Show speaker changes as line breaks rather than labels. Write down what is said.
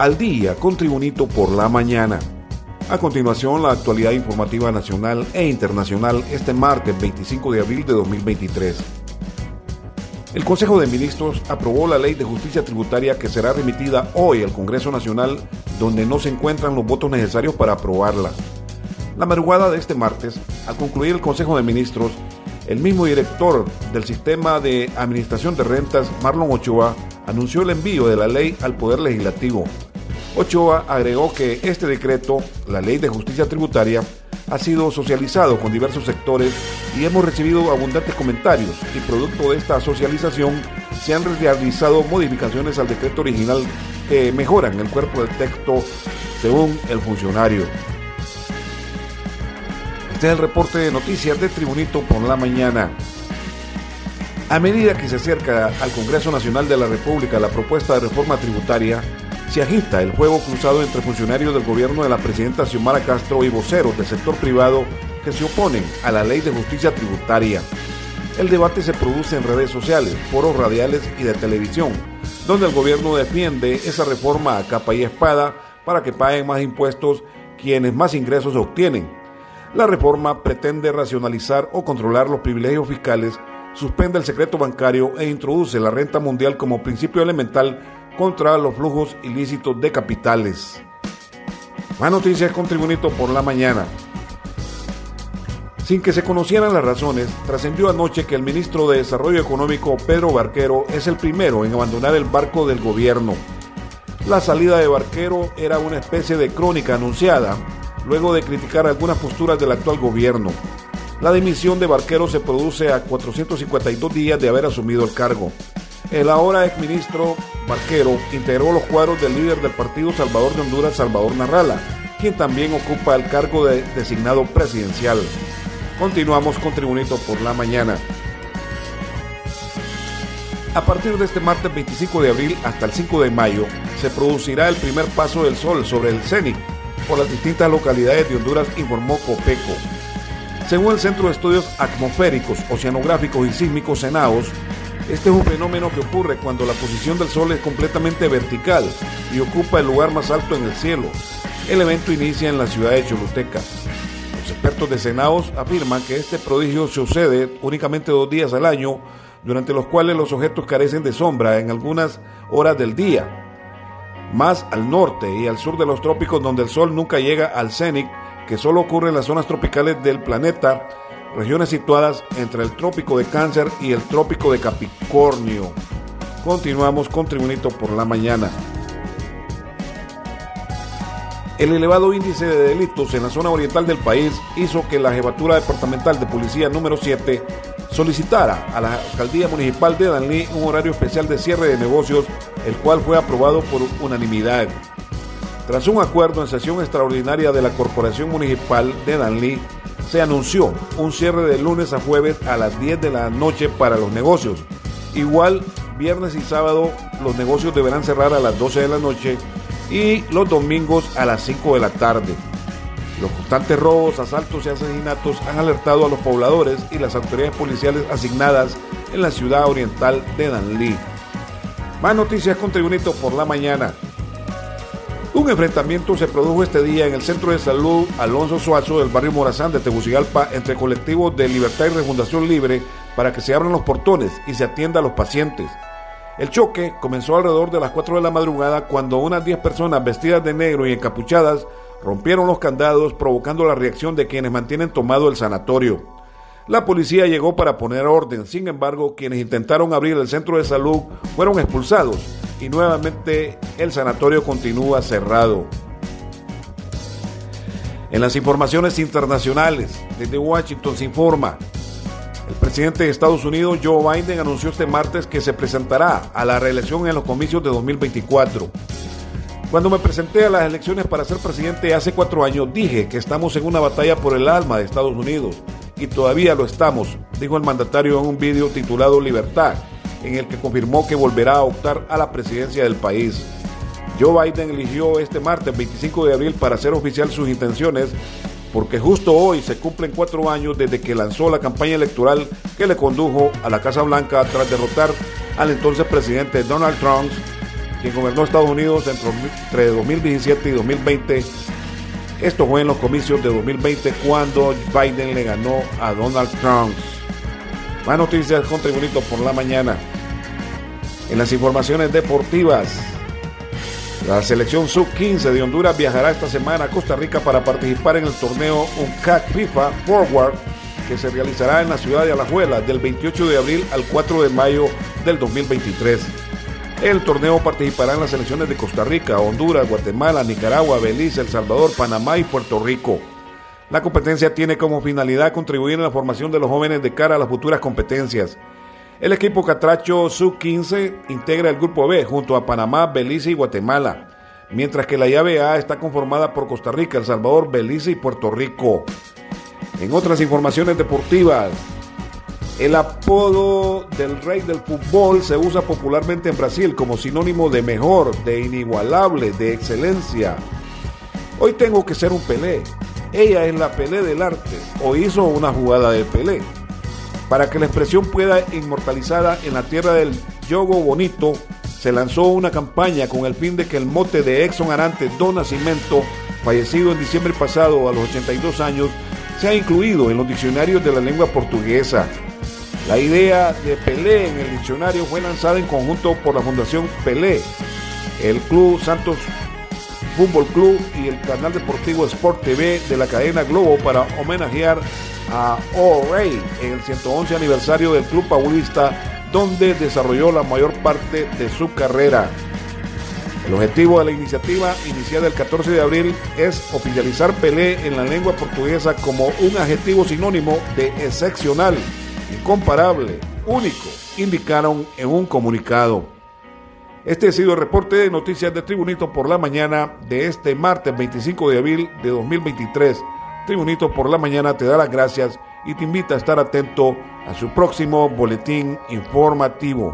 al día con Tribunito por la mañana. A continuación, la actualidad informativa nacional e internacional este martes 25 de abril de 2023. El Consejo de Ministros aprobó la Ley de Justicia Tributaria que será remitida hoy al Congreso Nacional, donde no se encuentran los votos necesarios para aprobarla. La madrugada de este martes, al concluir el Consejo de Ministros, el mismo director del Sistema de Administración de Rentas, Marlon Ochoa, anunció el envío de la ley al Poder Legislativo. Ochoa agregó que este decreto, la Ley de Justicia Tributaria, ha sido socializado con diversos sectores y hemos recibido abundantes comentarios y producto de esta socialización se han realizado modificaciones al decreto original que mejoran el cuerpo del texto según el funcionario. Este es el reporte de noticias de Tribunito por la mañana. A medida que se acerca al Congreso Nacional de la República la propuesta de reforma tributaria, se agita el juego cruzado entre funcionarios del gobierno de la presidenta Xiomara Castro y voceros del sector privado que se oponen a la ley de justicia tributaria. El debate se produce en redes sociales, foros radiales y de televisión, donde el gobierno defiende esa reforma a capa y espada para que paguen más impuestos quienes más ingresos obtienen. La reforma pretende racionalizar o controlar los privilegios fiscales, suspende el secreto bancario e introduce la renta mundial como principio elemental contra los flujos ilícitos de capitales. Más noticias con Tribunito por la mañana. Sin que se conocieran las razones, trascendió anoche que el ministro de Desarrollo Económico, Pedro Barquero, es el primero en abandonar el barco del gobierno. La salida de Barquero era una especie de crónica anunciada, luego de criticar algunas posturas del actual gobierno. La dimisión de Barquero se produce a 452 días de haber asumido el cargo. El ahora exministro Barquero integró los cuadros del líder del Partido Salvador de Honduras, Salvador Narrala, quien también ocupa el cargo de designado presidencial. Continuamos con Tribunito por la mañana. A partir de este martes 25 de abril hasta el 5 de mayo, se producirá el primer paso del sol sobre el CENIC por las distintas localidades de Honduras, informó Copeco. Según el Centro de Estudios Atmosféricos, Oceanográficos y Sísmicos CENAOS, este es un fenómeno que ocurre cuando la posición del Sol es completamente vertical y ocupa el lugar más alto en el cielo. El evento inicia en la ciudad de Choluteca. Los expertos de Senaos afirman que este prodigio sucede únicamente dos días al año, durante los cuales los objetos carecen de sombra en algunas horas del día. Más al norte y al sur de los trópicos donde el Sol nunca llega al cénit, que solo ocurre en las zonas tropicales del planeta, regiones situadas entre el trópico de Cáncer y el trópico de Capricornio. Continuamos con Tribunito por la mañana. El elevado índice de delitos en la zona oriental del país hizo que la Jefatura Departamental de Policía número 7 solicitara a la Alcaldía Municipal de Danlí un horario especial de cierre de negocios, el cual fue aprobado por unanimidad. Tras un acuerdo en sesión extraordinaria de la Corporación Municipal de Danlí, se anunció un cierre de lunes a jueves a las 10 de la noche para los negocios. Igual, viernes y sábado los negocios deberán cerrar a las 12 de la noche y los domingos a las 5 de la tarde. Los constantes robos, asaltos y asesinatos han alertado a los pobladores y las autoridades policiales asignadas en la ciudad oriental de Danlí. Más noticias con Tribunito por la mañana. Un enfrentamiento se produjo este día en el Centro de Salud Alonso Suazo del barrio Morazán de Tegucigalpa entre colectivos de Libertad y Refundación Libre para que se abran los portones y se atienda a los pacientes. El choque comenzó alrededor de las 4 de la madrugada cuando unas 10 personas vestidas de negro y encapuchadas rompieron los candados provocando la reacción de quienes mantienen tomado el sanatorio. La policía llegó para poner orden, sin embargo, quienes intentaron abrir el centro de salud fueron expulsados y nuevamente el sanatorio continúa cerrado. En las informaciones internacionales, desde Washington se informa, el presidente de Estados Unidos, Joe Biden, anunció este martes que se presentará a la reelección en los comicios de 2024. Cuando me presenté a las elecciones para ser presidente hace cuatro años, dije que estamos en una batalla por el alma de Estados Unidos, y todavía lo estamos, dijo el mandatario en un vídeo titulado Libertad, en el que confirmó que volverá a optar a la presidencia del país. Joe Biden eligió este martes 25 de abril para hacer oficial sus intenciones porque justo hoy se cumplen cuatro años desde que lanzó la campaña electoral que le condujo a la Casa Blanca tras derrotar al entonces presidente Donald Trump quien gobernó Estados Unidos entre 2017 y 2020. Esto fue en los comicios de 2020 cuando Biden le ganó a Donald Trump. Más noticias con Tribunito por la mañana. En las informaciones deportivas, la selección sub-15 de Honduras viajará esta semana a Costa Rica para participar en el torneo UNCAC FIFA Forward que se realizará en la ciudad de Alajuela del 28 de abril al 4 de mayo del 2023. El torneo participará en las selecciones de Costa Rica, Honduras, Guatemala, Nicaragua, Belice, El Salvador, Panamá y Puerto Rico. La competencia tiene como finalidad contribuir en la formación de los jóvenes de cara a las futuras competencias. El equipo Catracho Sub-15 integra el Grupo B junto a Panamá, Belice y Guatemala, mientras que la llave A está conformada por Costa Rica, El Salvador, Belice y Puerto Rico. En otras informaciones deportivas, el apodo del rey del fútbol se usa popularmente en Brasil como sinónimo de mejor, de inigualable, de excelencia. Hoy tengo que ser un Pelé. Ella es la Pelé del arte o hizo una jugada de Pelé. Para que la expresión pueda inmortalizada en la tierra del yogo bonito, se lanzó una campaña con el fin de que el mote de Exxon Arante Don Nacimiento, fallecido en diciembre pasado a los 82 años, sea incluido en los diccionarios de la lengua portuguesa. La idea de Pelé en el diccionario fue lanzada en conjunto por la Fundación Pelé, el Club Santos Fútbol Club y el canal deportivo Sport TV de la cadena Globo para homenajear a O'Reilly en el 111 aniversario del Club Paulista, donde desarrolló la mayor parte de su carrera. El objetivo de la iniciativa, iniciada el 14 de abril, es oficializar Pelé en la lengua portuguesa como un adjetivo sinónimo de excepcional, incomparable, único, indicaron en un comunicado. Este ha sido el reporte de noticias de Tribunito por la mañana de este martes 25 de abril de 2023. Tribunito por la mañana te da las gracias y te invita a estar atento a su próximo boletín informativo.